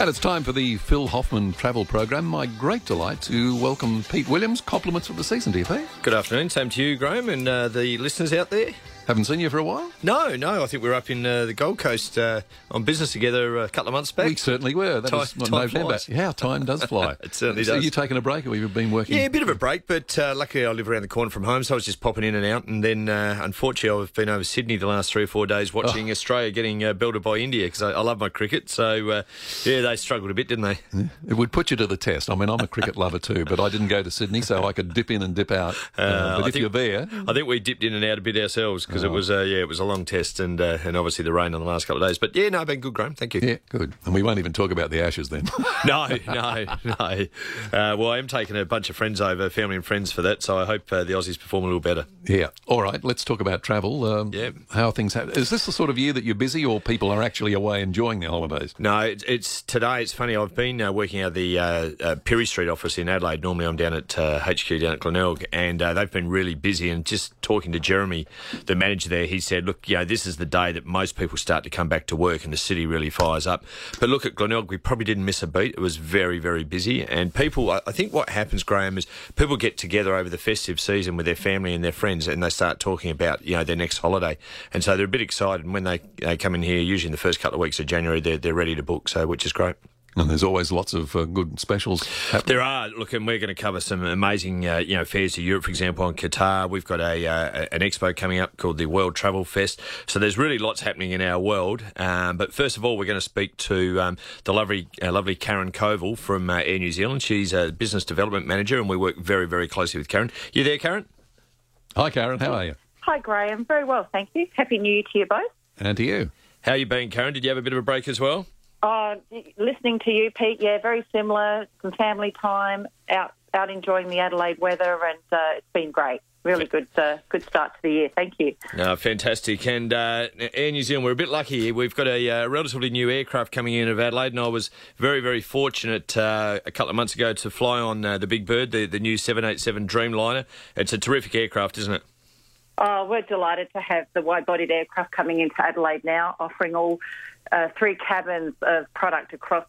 And it's time for the Phil Hoffmann travel program. My great delight to welcome Pete Williams. Compliments of the season to you, Pete. Good afternoon. Same to you, Graham, and uh, the listeners out there. Haven't seen you for a while? No, no. I think we were up in uh, the Gold Coast uh, on business together a couple of months back. We certainly were. That Time- was time November. flies. Yeah, time does fly. It certainly so does. you taking a break or you've been working? Yeah, a bit of a break, but uh, luckily I live around the corner from home, so I was just popping in and out. And then, uh, unfortunately, I've been over Sydney the last three or four days watching Oh. Australia getting uh, belted by India because I, I love my cricket. So, uh, yeah, they struggled a bit, didn't they? It would put you to the test. I mean, I'm a cricket lover too, but I didn't go to Sydney, so I could dip in and dip out. Uh, Uh, but I if think- you're there, I think we dipped in and out a bit ourselves because Oh. it was, uh, yeah, it was a long test, and uh, and obviously the rain on the last couple of days. But yeah, no, been good, Graham. Thank you. yeah, good. And we won't even talk about the Ashes then. No, no, no. Uh, well, I am taking a bunch of friends over, family and friends for that, so I hope uh, the Aussies perform a little better. yeah. All right, let's talk about travel. Um, Yeah. How things happen. Is this the sort of year that you're busy or people are actually away enjoying their holidays? No, it's, it's today. It's funny. I've been uh, working out of the uh, uh, Pirie Street office in Adelaide. Normally, I'm down at uh, HQ down at Glenelg, and uh, they've been really busy. And just talking to Jeremy, the manager there, he said, "Look, you know, this is the day that most people start to come back to work, and the city really fires up." But look at Glenelg. We probably didn't miss a beat. It was very, very busy, and people. I think what happens, Graham, is people get together over the festive season with their family and their friends, and they start talking about you know their next holiday, and so they're a bit excited. And when they, they come in here, usually in the first couple of weeks of January, they're they're ready to book. So which is great. And there's always lots of uh, good specials happening. There are. Look, and we're going to cover some amazing, uh, you know, fares to Europe, for example, on Qatar. We've got a uh, an expo coming up called the World Travel Fest. So there's really lots happening in our world. Um, but first of all, we're going to speak to um, the lovely, uh, lovely Karen Koval from uh, Air New Zealand. She's a business development manager, and we work very, very closely with Karen. You there, Karen? Hi, Karen. How are you? Hi, Graham. Very well, thank you. Happy New Year to you both. And to you. How you been, Karen? Did you have a bit of a break as well? Uh, listening to you, Pete, yeah, very similar. Some family time, out out enjoying the Adelaide weather, and uh, it's been great. Really good, uh, good start to the year. Thank you. No, fantastic. And uh, Air New Zealand, we're a bit lucky here. We've got a uh, relatively new aircraft coming in of Adelaide, and I was very, very fortunate uh, a couple of months ago to fly on uh, the Big Bird, the, the new 787 Dreamliner. It's a terrific aircraft, isn't it? Oh, we're delighted to have the wide-bodied aircraft coming into Adelaide now, offering all uh, three cabins of product across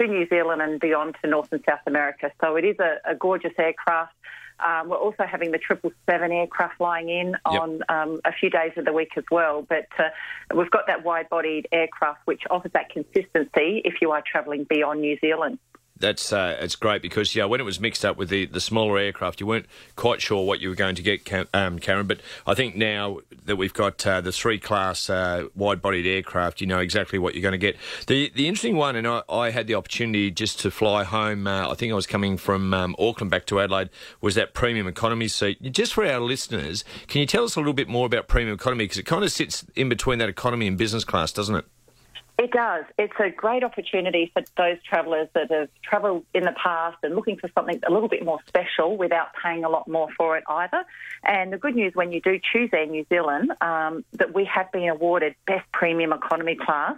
to New Zealand and beyond to North and South America. So it is a, a gorgeous aircraft. Um, we're also having the 777 aircraft flying in on um, a few days of the week as well. But uh, we've got that wide-bodied aircraft which offers that consistency if you are travelling beyond New Zealand. That's uh, it's great because yeah, when it was mixed up with the, the smaller aircraft, you weren't quite sure what you were going to get, um, Karen. But I think now that we've got uh, the three class uh, wide bodied aircraft, you know exactly what you're going to get. The the interesting one, and I, I had the opportunity just to fly home. Uh, I think I was coming from um, Auckland back to Adelaide. Was that premium economy seat? Just for our listeners, can you tell us a little bit more about premium economy because it kind of sits in between that economy and business class, doesn't it? It does. It's a great opportunity for those travellers that have travelled in the past and looking for something a little bit more special without paying a lot more for it either. And the good news when you do choose Air New Zealand, um, that we have been awarded Best Premium Economy Class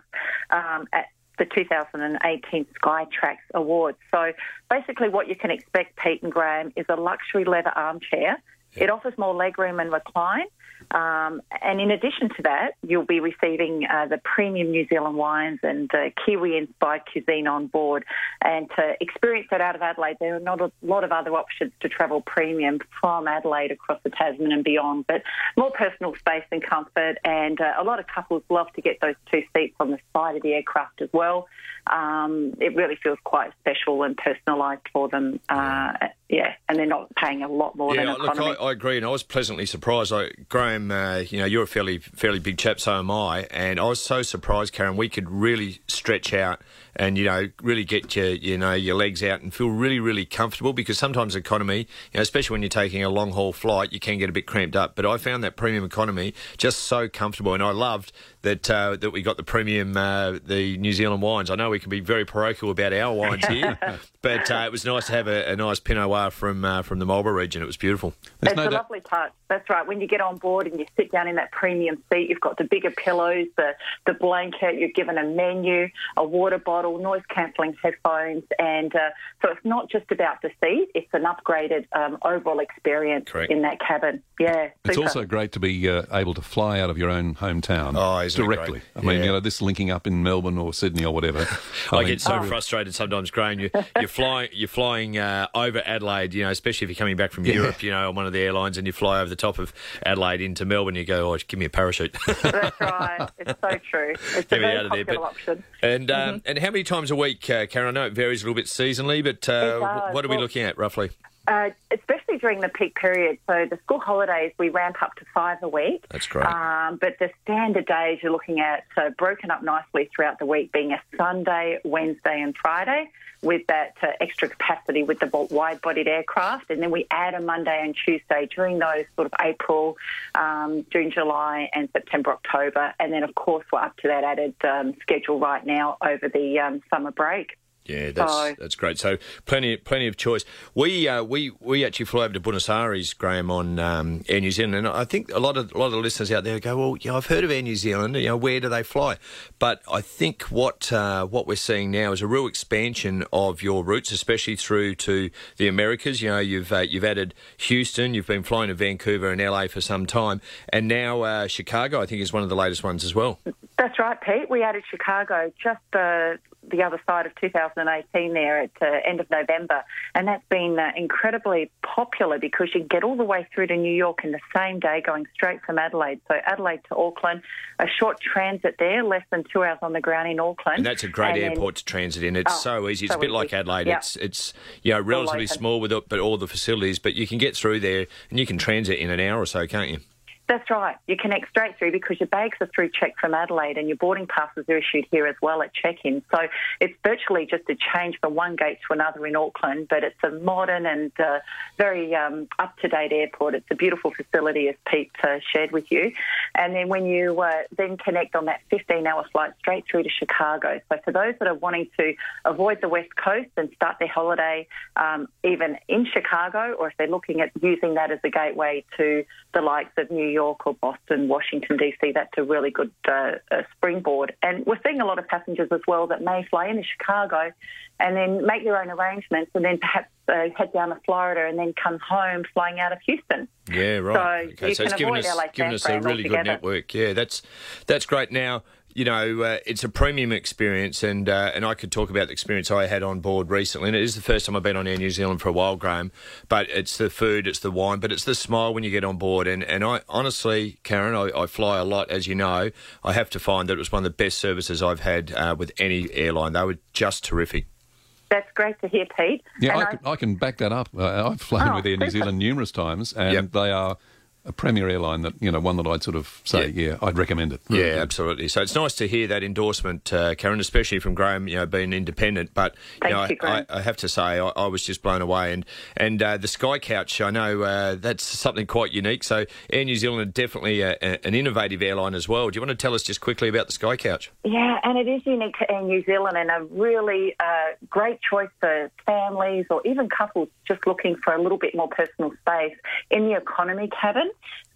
um, at the 2018 Skytrax Awards. So basically, what you can expect, Pete and Graham, is a luxury leather armchair. It offers more legroom and recline. Um, and in addition to that, you'll be receiving uh, the premium New Zealand wines and uh, Kiwi-inspired cuisine on board. And to experience that out of Adelaide, there are not a lot of other options to travel premium from Adelaide across the Tasman and beyond, but more personal space and comfort. And uh, a lot of couples love to get those two seats on the side of the aircraft as well. Um, it really feels quite special and personalised for them. Uh, yeah, and they're not paying a lot more Yeah, than look, economy. I, I agree, and I was pleasantly surprised. I, Graham, uh, you know, you're a fairly fairly big chap, so am I, and I was so surprised, Karen. We could really stretch out and you know really get your you know your legs out and feel really really comfortable because sometimes economy, you know, especially when you're taking a long haul flight, you can get a bit cramped up. But I found that premium economy just so comfortable, and I loved that uh, that we got the premium uh, the New Zealand wines. I know we can be very parochial about our wines here, but uh, it was nice to have a, a nice Pinot Noir from uh, from the Marlborough region. It was beautiful. There's it's no a doubt- lovely touch. That's right. When you get on board and you sit down in that premium seat, you've got the bigger pillows, the, the blanket, you're given a menu, a water bottle. bottle, noise cancelling headphones, and uh, so it's not just about the seat; it's an upgraded um, overall experience Correct. in that cabin. Yeah, It's also great to be uh, able to fly out of your own hometown Oh, isn't it directly. I mean, Yeah. you know, this linking up in Melbourne or Sydney or whatever. I, mean, get so Oh. frustrated sometimes, Graham. You, you're flying, you're flying uh, over Adelaide. You know, especially if you're coming back from Europe. You know, on one of the airlines, and you fly over the top of Adelaide into Melbourne. You go, oh, give me a parachute. That's right. It's so true. It's Get a very out of there, popular but- option. and um, and how many times a week, uh, Karen? I know it varies a little bit seasonally, but uh, what are we Well- looking at roughly? Uh, especially during the peak period. So the school holidays, we ramp up to five a week. That's great. Um, but the standard days you're looking at, so broken up nicely throughout the week, being a Sunday, Wednesday, and Friday, with that uh, extra capacity with the wide-bodied aircraft, and then we add a Monday and Tuesday during those sort of April, um, June, July, and September, October, and then of course we're up to that added um, schedule right now over the um, summer break. Yeah, that's So- that's great. So plenty plenty of choice. We uh, we we actually flew over to Buenos Aires, Graham, on um, Air New Zealand, and I think a lot of a lot of the listeners out there go, well, yeah, I've heard of Air New Zealand. You know, where do they fly? But I think what uh, what we're seeing now is a real expansion of your routes, especially through to the Americas. You know, you've uh, you've added Houston, you've been flying to Vancouver and LA for some time, and now uh, Chicago, I think, is one of the latest ones as well. That's right, Pete. We added Chicago just uh, the other side of 2018 there at uh, end of November, and that's been uh, incredibly popular because you get all the way through to New York in the same day, going straight from Adelaide. So Adelaide to Auckland, a short transit there, less than two hours on the ground in Auckland. And that's a great And then- airport to transit in. It's Oh, so easy. It's so a bit easy. like Adelaide. Yeah. It's it's you know relatively small with it, but all the facilities. But you can get through there and you can transit in an hour or so, can't you? That's right. You connect straight through because your bags are through check from Adelaide and your boarding passes are issued here as well at check-in. So it's virtually just a change from one gate to another in Auckland, but it's a modern and uh, very um, up-to-date airport. It's a beautiful facility, as Pete uh, shared with you. And then when you uh, then connect on that 15-hour flight straight through to Chicago. So for those that are wanting to avoid the West Coast and start their holiday um, even in Chicago, or if they're looking at using that as a gateway to the likes of New York or Boston, Washington, D.C., that's a really good uh, uh, springboard. And we're seeing a lot of passengers as well that may fly into Chicago and then make their own arrangements and then perhaps uh, head down to Florida and then come home flying out of Houston. Yeah, right. So you so can it's given us LA given us a really good network. Yeah, that's that's great. Now you know uh, it's a premium experience, and uh, and I could talk about the experience I had on board recently. And it is the first time I've been on Air New Zealand for a while, Graham. But it's the food, it's the wine, but it's the smile when you get on board. And and I honestly, Karen, I, I fly a lot, as you know. I have to find that it was one of the best services I've had uh, with any airline. They were just terrific. That's great to hear, Pete. Yeah, And I can, I can back that up. Uh, I've flown Oh, with Air New. Zealand numerous times, and Yep. they are a premier airline that you know one that I'd sort of say, yeah, I'd recommend it. Really Yeah, good. absolutely. So it's nice to hear that endorsement, uh, Karen, especially from Graham, you know, being independent. But you know, you, I, Graham. I have to say, I, I was just blown away. And and uh, the Sky Couch, I know uh, that's something quite unique. So Air New Zealand definitely a, a, an innovative airline as well. Do you want to tell us just quickly about the Sky Couch? Yeah, and it is unique to Air New Zealand and a really uh, great choice for families or even couples just looking for a little bit more personal space in the economy cabin.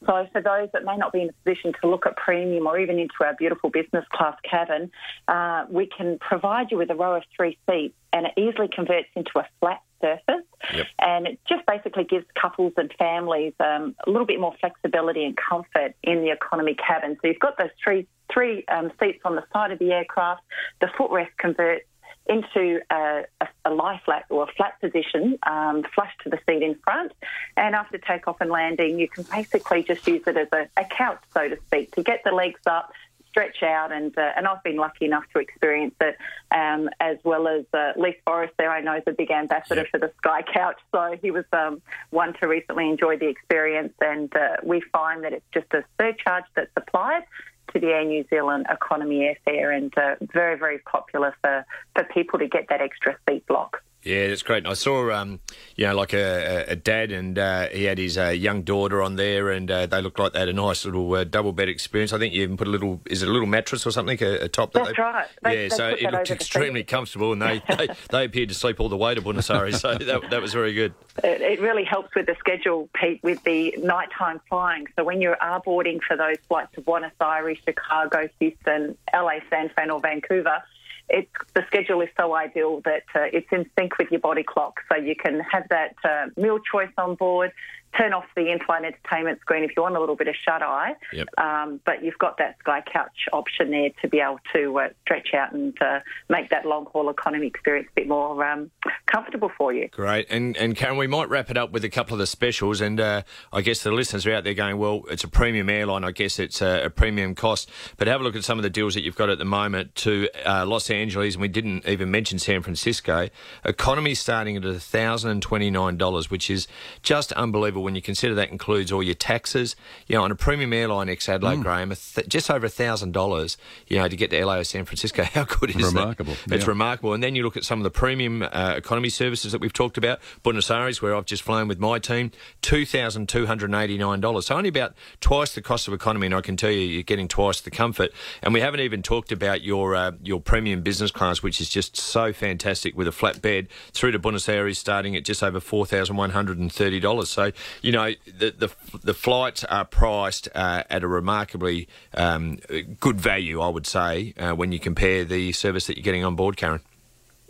So for those that may not be in a position to look at premium or even into our beautiful business class cabin, uh, we can provide you with a row of three seats and it easily converts into a flat surface. Yep. And it just basically gives couples and families um, a little bit more flexibility and comfort in the economy cabin. So you've got those three three um, seats on the side of the aircraft. The footrest converts into a, a, a lie flat or a flat position, um, flush to the seat in front. And after takeoff and landing, you can basically just use it as a, a couch, so to speak, to get the legs up, stretch out. And uh, and I've been lucky enough to experience it, um, as well as uh, Lee Forrest there. I know is a big ambassador for the Sky Couch, so he was um, one to recently enjoy the experience. And uh, we find that it's just a surcharge that's applied to the Air New Zealand economy airfare and uh, very, very popular for, for people to get that extra seat block. Yeah, that's great. And I saw, um, you know, like a, a dad, and uh, he had his uh, young daughter on there, and uh, they looked like they had a nice little uh, double bed experience. I think you even put a little, is it a little mattress or something, a, a top? That That's they, right. They- yeah, they so it looked extremely comfortable, and they, they they appeared to sleep all the way to Buenos Aires, so that that was very good. It, it really helps with the schedule, Pete, with the nighttime flying. So when you are boarding for those flights to Buenos Aires, Chicago, Houston, LA, San Fran, or Vancouver, it's the schedule is so ideal that uh, it's in sync with your body clock, so you can have that uh, meal choice on board turn off the in-flight entertainment screen if you want a little bit of shut eye. Yep. Um, but you've got that Sky Couch option there to be able to uh, stretch out and uh, make that long haul economy experience a bit more um, comfortable for you. Great. And, and Karen, we might wrap it up with a couple of the specials. And uh, I guess the listeners are out there going, well, it's a premium airline. I guess it's a, a premium cost. But have a look at some of the deals that you've got at the moment to uh, Los Angeles. And we didn't even mention San Francisco. Economy starting at $1,029, which is just unbelievable when you consider that includes all your taxes. You know, on a premium airline ex Adelaide, mm. Graham, th- just over $1,000, you know, to get to LA or San Francisco. How good is remarkable. that? It's remarkable. And then you look at some of the premium uh, economy services that we've talked about. Buenos Aires, where I've just flown with my team, $2,289. So only about twice the cost of economy. And I can tell you, you're getting twice the comfort. And we haven't even talked about your uh, your premium business class, which is just so fantastic with a flat bed through to Buenos Aires starting at just over $4,130. So, you know, the, the, the flights are priced uh, at a remarkably um, good value, I would say, uh, when you compare the service that you're getting on board, Karen.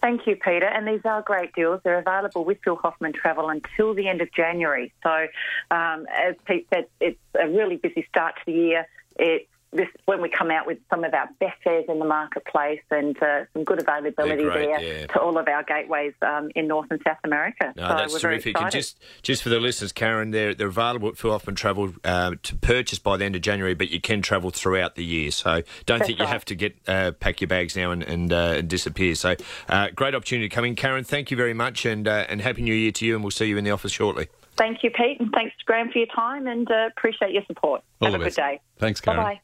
Thank you, Peter. And these are great deals. They're available with Phil Hoffmann Travel until the end of January. So, um, as Pete said, it's a really busy start to the year. It's this when we come out with some of our best fares in the marketplace and uh, some good availability great, there yeah. to all of our gateways um, in North and South America. No, so that's terrific. And just just for the listeners, Karen, they're they're available at Phil Hoffmann Travel uh, to purchase by the end of January, but you can travel throughout the year. So don't That's think you right. have to get uh, pack your bags now and and, uh, and disappear. So uh, great opportunity to come in, Karen. Thank you very much, and uh, and happy New Year to you. And we'll see you in the office shortly. Thank you, Pete, and thanks, to Graham, for your time and uh, appreciate your support. All Have the a good day. Thanks, Karen. Bye-bye.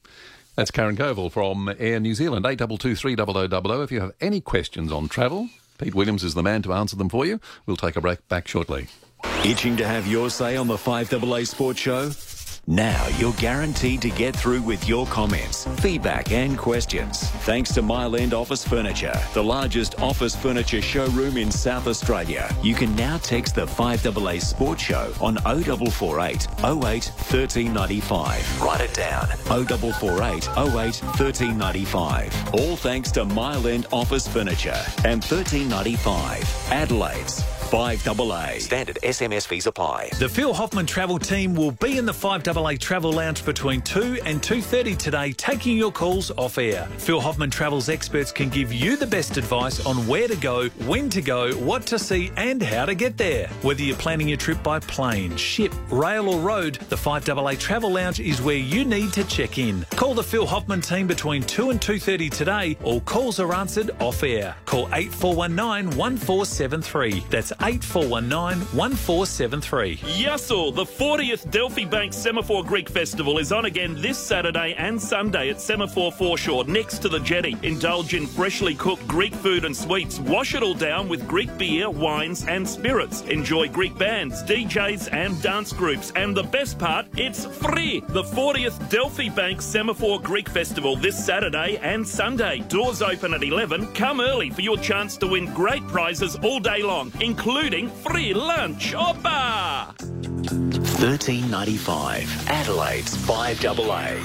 That's Karen Koval from Air New Zealand, 82230000. If you have any questions on travel, Pete Williams is the man to answer them for you. We'll take a break back shortly. Itching to have your say on the 5AA Sports Show? Now you're guaranteed to get through with your comments, feedback, and questions. Thanks to Mile End Office Furniture, the largest office furniture showroom in South Australia. You can now text the 5AA Sports Show on 0448 08 1395. Write it down 0448 08 1395. All thanks to Mile End Office Furniture and 1395. Adelaide's 5AA. Standard SMS fees apply. The Phil Hoffmann travel team will be in the 5AA Travel Lounge between 2 and 2.30 today, taking your calls off air. Phil Hoffmann Travel's experts can give you the best advice on where to go, when to go, what to see and how to get there. Whether you're planning your trip by plane, ship, rail or road, the 5AA Travel Lounge is where you need to check in. Call the Phil Hoffmann team between 2 and 2.30 today. All calls are answered off air. Call 8419 1473. That's 8419 1473. Yassel, the 40th Delphi Bank Semaphore Greek Festival is on again this Saturday and Sunday at Semaphore Foreshore next to the jetty. Indulge in freshly cooked Greek food and sweets. Wash it all down with Greek beer, wines, and spirits. Enjoy Greek bands, DJs, and dance groups. And the best part, it's free. The 40th Delphi Bank Semaphore Greek Festival this Saturday and Sunday. Doors open at 11. Come early for your chance to win great prizes all day long, including free lunch. or bar. 1395. Adelaide's 5AA.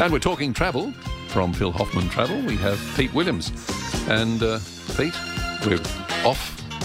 And we're talking travel from Phil Hoffmann Travel. We have Pete Williams. And uh, Pete, we're off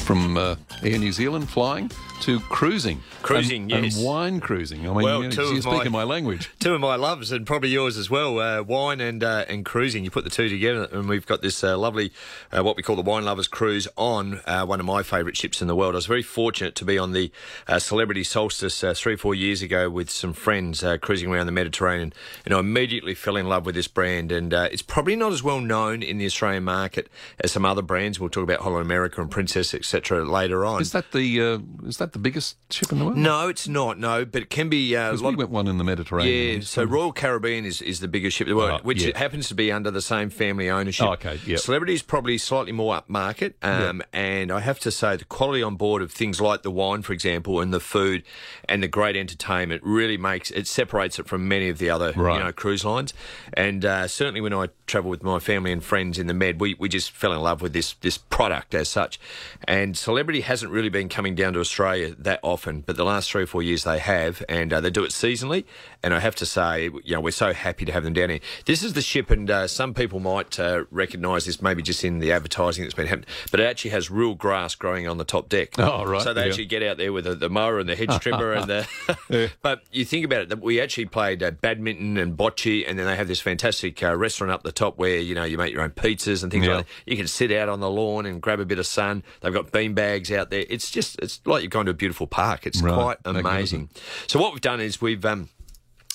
from uh, Air New Zealand flying to cruising. Cruising, and, yes. And wine cruising. I mean, Well, you, two you're speaking my- my language. Two of my loves, and probably yours as well. Uh, wine and uh, and cruising. You put the two together, and we've got this uh, lovely, uh, what we call the Wine Lovers Cruise, on uh, one of my favourite ships in the world. I was very fortunate to be on the uh, Celebrity Solstice uh, three or four years ago with some friends uh, cruising around the Mediterranean, and I immediately fell in love with this brand. And uh, it's probably not as well known in the Australian market as some other brands. We'll talk about Holland America and Princess, etc. later on. Is that the uh, is that the biggest ship in the world? no, it's not. No, but it can be. Uh, a Because lot we went one in the Mediterranean. yeah, so Royal Caribbean is, is the biggest ship in the world, Oh, which yeah. happens to be under the same family ownership. Oh, okay, Yeah. Celebrity is probably slightly more upmarket, um, and I have to say the quality on board of things like the wine, for example, and the food, and the great entertainment really makes it separates it from many of the other Right. you know cruise lines. And uh, certainly when I travel with my family and friends in the Med, we, we just fell in love with this this product as such. And Celebrity hasn't really been coming down to Australia Australia that often, but the last three or four years they have, and uh, they do it seasonally. And I have to say, you know, we're so happy to have them down here. This is the ship, and uh, some people might uh, recognise this maybe just in the advertising that's been happening, but it actually has real grass growing on the top deck. Oh, right, So they yeah. actually get out there with the, the mower and the hedge trimmer and the. But you think about it, we actually played uh, badminton and bocce, and then they have this fantastic uh, restaurant up the top where you know you make your own pizzas and things Yeah. like that. You can sit out on the lawn and grab a bit of sun. They've got bean bags out there. It's just it's like you're going to a beautiful park. It's Right. quite amazing. So what we've done is we've um,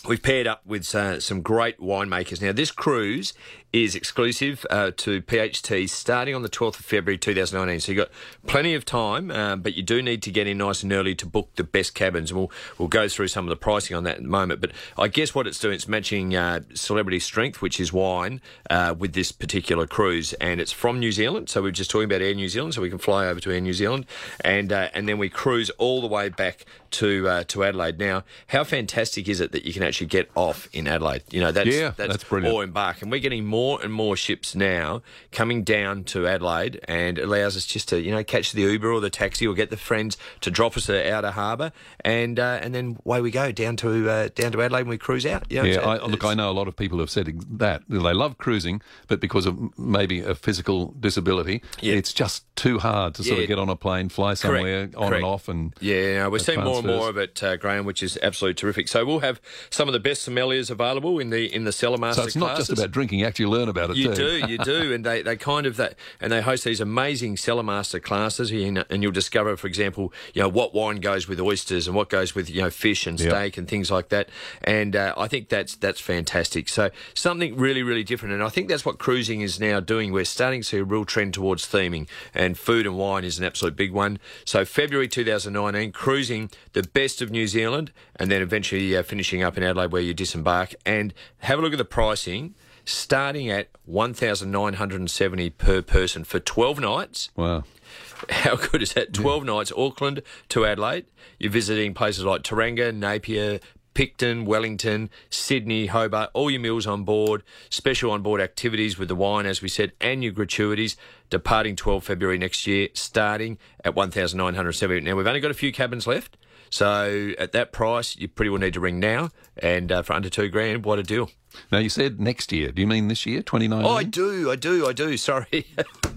We've paired up with uh, some great winemakers. Now, this cruise is exclusive uh, to PHT starting on the 12th of February 2019. So you've got plenty of time, uh, but you do need to get in nice and early to book the best cabins. And we'll, we'll go through some of the pricing on that in a moment. But I guess what it's doing, it's matching uh, Celebrity Strength, which is wine, uh, with this particular cruise. And it's from New Zealand. So we're just talking about Air New Zealand. So we can fly over to Air New Zealand. And, uh, and then we cruise all the way back to uh, to Adelaide. Now, how fantastic is it that you can actually get off in Adelaide? You know, that's Yeah, that's brilliant. Or embark, and we're getting more and more ships now coming down to Adelaide, and allows us just to you know catch the Uber or the taxi or get the friends to drop us at outer harbour, and uh, and then away we go down to uh, down to Adelaide and we cruise out. You know, Yeah, I, look, I know a lot of people have said that they love cruising, but because of maybe a physical disability, Yeah. it's just too hard to sort of get on a plane, fly somewhere, on correct. and off, and Yeah, no, we're seeing more and more of it, uh, Graham, which is absolutely terrific. So we'll have some of the best sommeliers available in the in the cellar master so it's not just about drinking; actually learn about it You too. do, you do, and they, they kind of that, and they host these amazing cellar master classes, and, and you'll discover, for example, you know what wine goes with oysters and what goes with you know fish and Yep. steak and things like that, and uh, I think that's that's fantastic. So something really really different, and I think that's what cruising is now doing. We're starting to see a real trend towards theming, and food and wine is an absolute big one. So February 2019, cruising the best of New Zealand, and then eventually uh, finishing up in Adelaide where you disembark, and have a look at the pricing starting at 1970 per person for 12 nights. Wow. How good is that? 12 nights, Auckland to Adelaide. You're visiting places like Tauranga, Napier, Picton, Wellington, Sydney, Hobart, all your meals on board, special on board activities with the wine, as we said, and your gratuities, departing 12 February next year, starting at 1,970. Now, we've only got a few cabins left, so at that price, you pretty well need to ring now, and uh, for under two grand, what a deal. Now you said next year. Do you mean this year, 2019? Oh, I do, I do, I do. Sorry,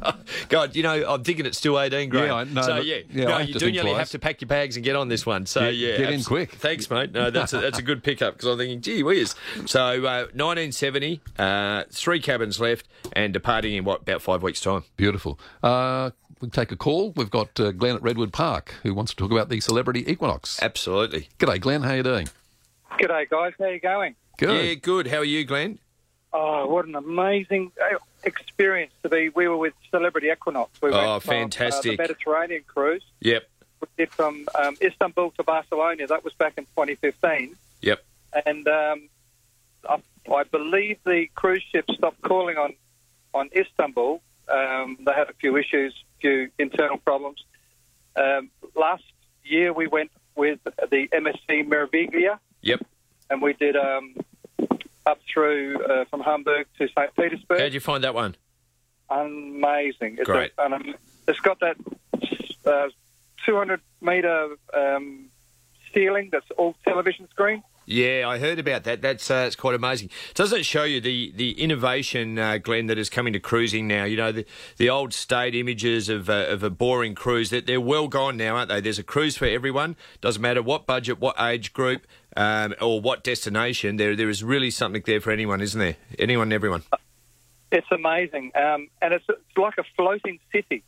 God, you know, I'm thinking it's still 18, grand. Yeah, I- no, so yeah, yeah, no, you do nearly twice. have to pack your bags and get on this one. So Get- yeah, get in quick. Thanks, mate. No, that's a, that's a good pickup because I'm thinking, gee whiz. So uh, 1970, uh, three cabins left, and departing in what about five weeks' time. Beautiful. Uh, we'll take a call. We've got uh, Glenn at Redwood Park who wants to talk about the Celebrity Equinox. Absolutely. G'day, Glenn. How you doing? G'day, guys. How you going? Good. Yeah, good. How are you, Glenn? Oh, what an amazing uh, experience to be. We were with Celebrity Equinox. We Oh, went from, fantastic. Uh, the Mediterranean cruise. Yep. We did from um, Istanbul to Barcelona. That was back in 2015. Yep. And um, I, I believe the cruise ship stopped calling on, on Istanbul. Um, they had a few issues, few internal problems. Um, last year we went with the MSC Meraviglia. Yep. and we did um, up through uh, from Hamburg to St. Petersburg. How did you find that one? Amazing! It's Great. A, and, um, it's got that uh, 200 meter um, ceiling that's all television screen. Yeah, I heard about that. That's uh, it's quite amazing. Doesn't it show you the the innovation, uh, Glenn, that is coming to cruising now? You know, the the old state images of uh, of a boring cruise that they're well gone now, aren't they? There's a cruise for everyone. Doesn't matter what budget, what age group, um, or what destination. There there is really something there for anyone, isn't there? Anyone, and everyone. It's amazing, um, and it's, it's like a floating city.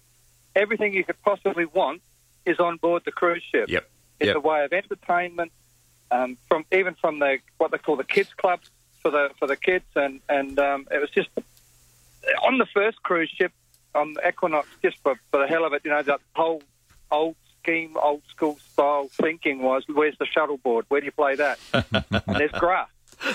Everything you could possibly want is on board the cruise ship. Yep. It's Yep. a way of entertainment, um, from even from the what they call the kids club for the for the kids, and and um, it was just on the first cruise ship on the Equinox, just for, for the hell of it, you know, that whole old scheme, old school style thinking was, where's the shuffleboard? Where do you play that? and there's grass,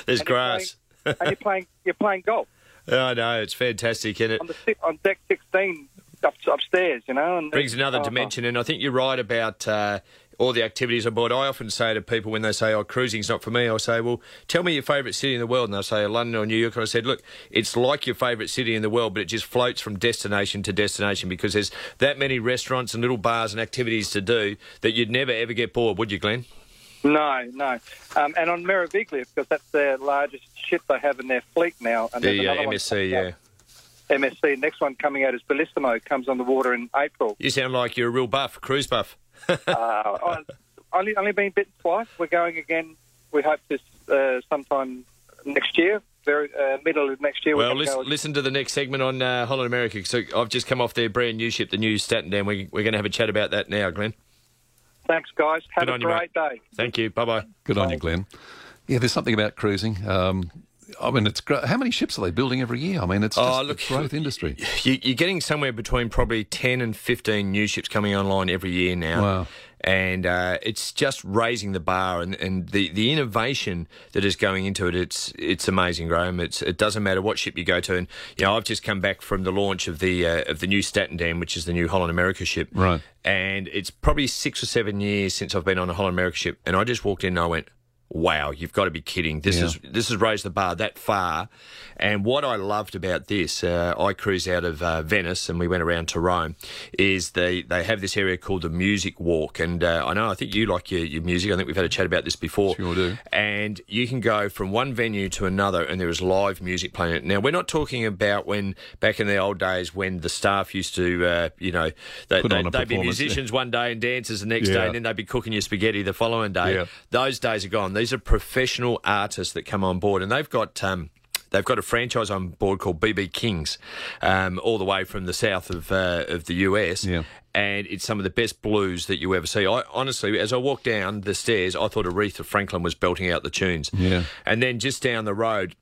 There's And you're grass. and you're playing you're playing golf Oh no, it's fantastic, isn't it? on the on deck 16. Up, upstairs, you know. And brings another oh, dimension. And I think you're right about uh, all the activities on board. I often say to people when they say, "Oh, cruising's not for me," I say, "Well, tell me your favourite city in the world," and they'll say London or New York. And I said, "Look, it's like your favourite city in the world, but it just floats from destination to destination because there's that many restaurants and little bars and activities to do that you'd never ever get bored, would you, Glenn?" No, no. Um, and on Meraviglia, because that's their largest ship they have in their fleet now. And The uh, MSC, yeah. Out. MSC. Next one coming out is Bellissimo. Comes on the water in April. You sound like you're a real buff, cruise buff. uh, only only been bitten twice. We're going again. We hope this uh, sometime next year, very uh, middle of next year. we're Well, listen, listen to the next segment on uh, Holland America. So I've just come off their brand new ship, the new Statendam. We, we're going to have a chat about that now, Glenn. Thanks, guys. Have Good a on you, great day. Thank you. Bye bye. Good on you, Glenn. Yeah, there's something about cruising. Um, I mean, it's great. How many ships are they building every year? I mean, it's just Oh, a look, growth industry. You, you're getting somewhere between probably 10 and 15 new ships coming online every year now. Wow. And uh, it's just raising the bar and, and the, the innovation that is going into it. It's it's amazing, Graham. It's it doesn't matter what ship you go to. And you know, I've just come back from the launch of the uh, of the new Statendam, which is the new Holland America ship. Right. And it's probably six or seven years since I've been on a Holland America ship, and I just walked in and I went, "Wow, you've got to be kidding! This Yeah. is this has raised the bar that far." And what I loved about this, uh, I cruised out of uh, Venice and we went around to Rome, is they, they have this area called the Music Walk. And uh, I know, I think you like your, your music. I think we've had a chat about this before. Sure do. And you can go from one venue to another and there is live music playing. Now, we're not talking about when, back in the old days, when the staff used to, uh, you know, they, Put they, would be performance, yeah. musicians one day and dancers the next Yeah. day, and then they'd be cooking your spaghetti the following day. Those days are gone. These are professional artists that come on board, and they've got. Um, They've got a franchise on board called BB Kings, um, all the way from the south of uh, of the US, Yeah. and it's some of the best blues that you ever see. I honestly, as I walked down the stairs, I thought Aretha Franklin was belting out the tunes. Yeah. and then just down the road,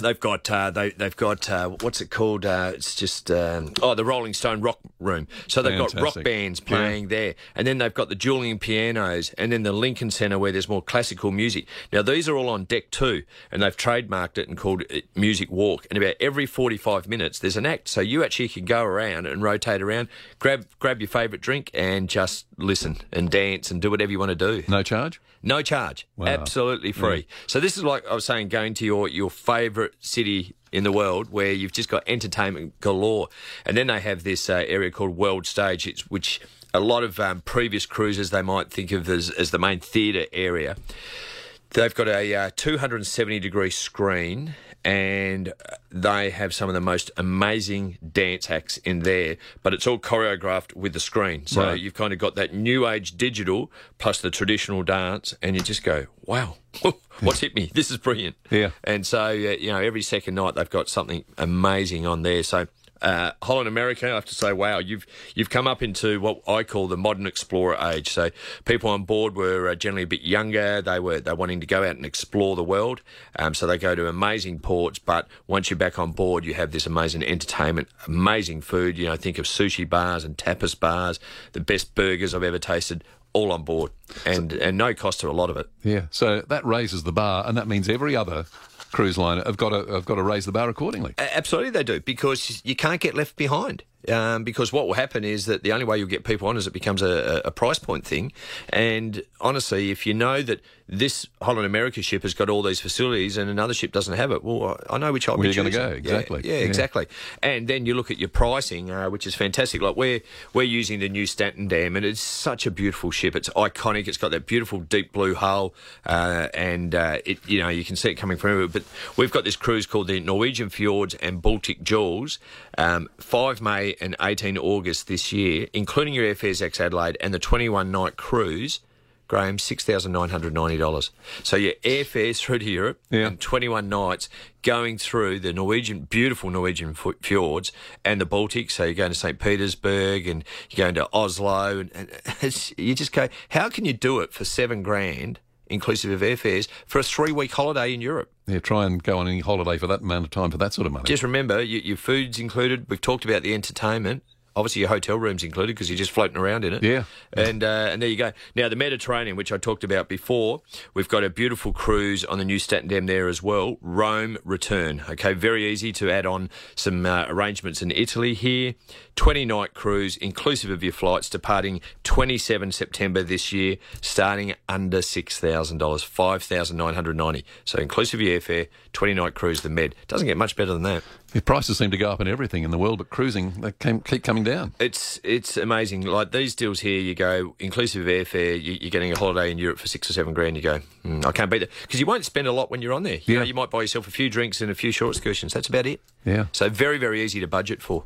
They've got uh, they they've got uh, what's it called? Uh, it's just um, oh the Rolling Stone Rock Room. So they've got rock bands playing there, and then they've got the dueling pianos, and then the Lincoln Centre where there's more classical music. Now these are all on deck too, and they've trademarked it and called it Music Walk. And about every 45 minutes there's an act, so you actually can go around and rotate around, grab grab your favourite drink, and just listen and dance and do whatever you want to do. No charge? No charge. Wow. Absolutely free. So this is like I was saying, going to your, your favourite city in the world where you've just got entertainment galore. And then they have this uh, area called World Stage, it's, which a lot of um, previous cruises they might think of as, as the main theatre area. They've got a uh, 270 degree screen and they have some of the most amazing dance acts in there, but it's all choreographed with the screen. So Right. you've kind of got that new age digital plus the traditional dance, and you just go, wow, what's hit me? This is brilliant. Yeah. And so, you know, every second night they've got something amazing on there. So, uh, Holland America, I have to say, wow, you've you've come up into what I call the modern explorer age. So people on board were uh, generally a bit younger. They were they wanting to go out and explore the world. Um, so they go to amazing ports. But once you're back on board, you have this amazing entertainment, amazing food. You know, think of sushi bars and tapas bars, the best burgers I've ever tasted. All on board, and and no cost to a lot of it. Yeah. So that raises the bar, and that means every other cruise liner have got to have got to raise the bar accordingly. Absolutely, they do because you can't get left behind. Um, because what will happen is that the only way you'll get people on is it becomes a a price point thing. And honestly, if you know that this Holland America ship has got all these facilities and another ship doesn't have it, well, I know which I'll Where be you're gonna go, exactly. Yeah, Yeah. exactly. And then you look at your pricing, uh, which is fantastic. Like we're we're using the new Statendam, and it's such a beautiful ship. It's iconic. It's got that beautiful deep blue hull, uh, and uh, it you know you can see it coming from everywhere. But we've got this cruise called the Norwegian Fjords and Baltic Jewels, um, 5 May and 18 August this year, including your airfares ex Adelaide and the 21 night cruise. Graham, six thousand nine hundred ninety dollars. So your airfares through to Europe Yeah. and twenty one nights going through the Norwegian, beautiful Norwegian fjords and the Baltic. So you're going to St Petersburg and you're going to Oslo, and, and it's, you just go. How can you do it for seven grand, inclusive of airfares, for a three week holiday in Europe? Yeah. Try and go on any holiday for that amount of time for that sort of money. Just remember, your, your food's included. We've talked about the entertainment. Obviously your hotel room's included because you're just floating around in it. Yeah. And uh, and there you go. Now the Mediterranean, which I talked about before, we've got a beautiful cruise on the new Statendam there as well. Rome return. Okay, very easy to add on some uh, arrangements in Italy here. 20 night cruise, inclusive of your flights, departing 27 September this year, starting under $6,000, 5990 So inclusive of your airfare, 20 night cruise, the Med. Doesn't get much better than that. The prices seem to go up in everything in the world, but cruising they came, keep coming down. It's it's amazing. Like these deals here, you go inclusive of airfare. You, you're getting a holiday in Europe for six or seven grand. You go, mm, I can't beat that because you won't spend a lot when you're on there. You Yeah. know, you might buy yourself a few drinks and a few short excursions. That's about it. Yeah. So very very easy to budget for.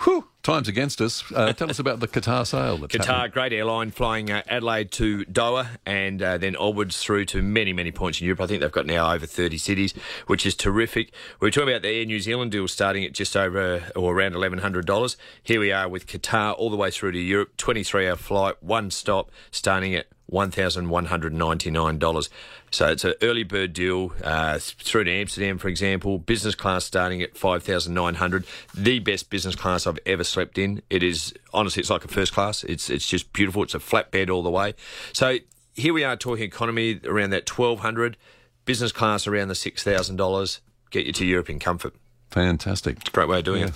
Whew, time's against us. Uh, tell us about the Qatar sale. That's Qatar, great airline, flying uh, Adelaide to Doha and uh, then onwards through to many, many points in Europe. I think they've got now over 30 cities, which is terrific. We were talking about the Air New Zealand deal starting at just over or around $1,100. Here we are with Qatar all the way through to Europe, 23 hour flight, one stop, starting at $1,199. So it's an early bird deal uh, through to Amsterdam, for example. Business class starting at 5900 The best business class I've ever slept in. It is, honestly, it's like a first class. It's, it's just beautiful. It's a flat bed all the way. So here we are talking economy around that 1200 Business class around the $6,000. Get you to Europe in comfort. Fantastic. It's a Great way of doing Yeah, it.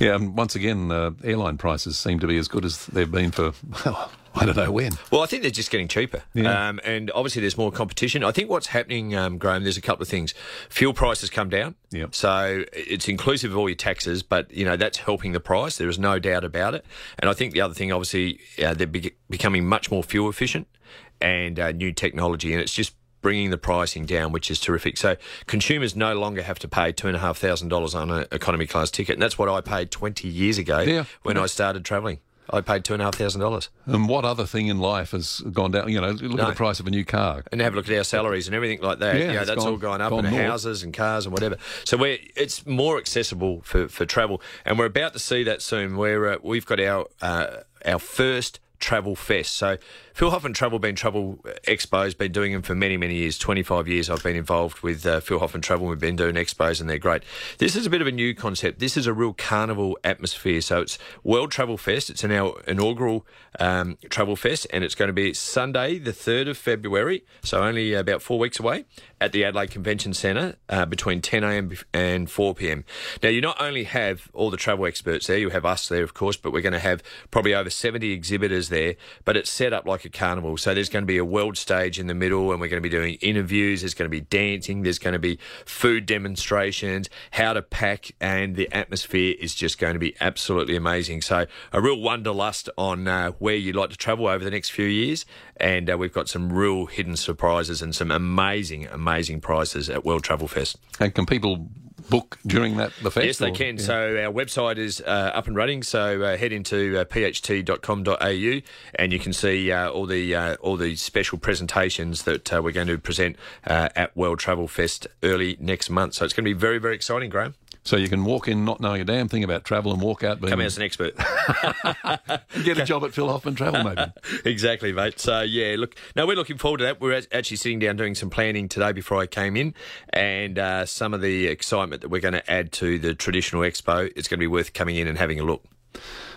yeah. And once again, uh, airline prices seem to be as good as they've been for well, I don't know when. Well, I think they're just getting cheaper. Yeah. Um, and obviously, there's more competition. I think what's happening, um, Graham, there's a couple of things. Fuel prices come down. Yep. So it's inclusive of all your taxes, but, you know, that's helping the price. There is no doubt about it. And I think the other thing, obviously, uh, they're be- becoming much more fuel efficient and uh, new technology. And it's just bringing the pricing down, which is terrific. So consumers no longer have to pay two and a half thousand dollars on an economy class ticket, and that's what I paid twenty years ago Yeah. when I started travelling. I paid two and a half thousand dollars. And what other thing in life has gone down? You know, look No. at the price of a new car. and have a look at our salaries and everything like that. Yeah, you know, that's gone- all gone up, gone and houses and cars and whatever. So we're it's more accessible for, for travel, and we're about to see that soon. Where uh, we've got our uh, our first travel fest. So Phil Hoffmann Travel been travel expos, been doing them for many many years. Twenty five years I've been involved with uh, Phil Hoffmann Travel. We've been doing expos, and they're great. This is a bit of a new concept. This is a real carnival atmosphere. So it's World Travel Fest. It's our inaugural um, travel fest, and it's going to be Sunday, the third of February. So only about four weeks away at the Adelaide Convention Centre uh, between 10 a.m. and 4 p.m. Now, you not only have all the travel experts there, you have us there, of course, but we're going to have probably over 70 exhibitors there. But it's set up like a carnival. So there's going to be a world stage in the middle, and we're going to be doing interviews. There's going to be dancing. There's going to be food demonstrations, how to pack, and the atmosphere is just going to be absolutely amazing. So a real wanderlust on uh, where you'd like to travel over the next few years. And uh, we've got some real hidden surprises and some amazing, amazing prizes at World Travel Fest. And can people book during that the fest? Yes, they or- can. yeah. So our website is uh, up and running. So uh, head into uh, pht.com.au and you can see uh, all the uh, all the special presentations that uh, we're going to present uh, at World Travel Fest early next month. So it's going to be very very exciting, Graham. So you can walk in not knowing a damn thing about travel and walk out being Come out as an expert. get a job at Phil Hoffmann Travel, maybe. exactly, mate. So yeah, look, no, we're looking forward to that. We're actually sitting down doing some planning today before I came in, and uh, some of the excitement that we're going to add to the traditional expo. It's going to be worth coming in and having a look.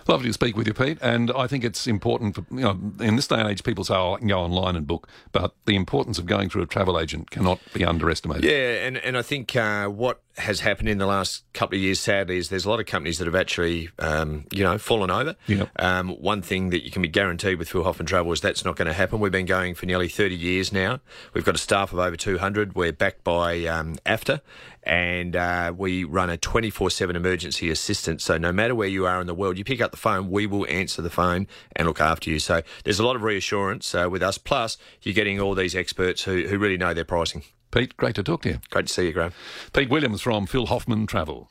Lovely to speak with you, Pete. And I think it's important for, you know, in this day and age, people say, oh, I can go online and book. But the importance of going through a travel agent cannot be underestimated. Yeah, and, and I think uh, what has happened in the last couple of years, sadly, is there's a lot of companies that have actually, um, you know, fallen over. Yep. Um, one thing that you can be guaranteed with Phil Hoffmann Travel is that's not going to happen. We've been going for nearly 30 years now. We've got a staff of over 200. We're backed by um, AFTA, and uh, we run a 24/7 emergency assistance. So no matter where you are in the world, you pick up the phone, we will answer the phone and look after you. So there's a lot of reassurance uh, with us. Plus, you're getting all these experts who, who really know their pricing. Pete, great to talk to you. Great to see you, Graham. Pete Williams from Phil Hoffmann Travel.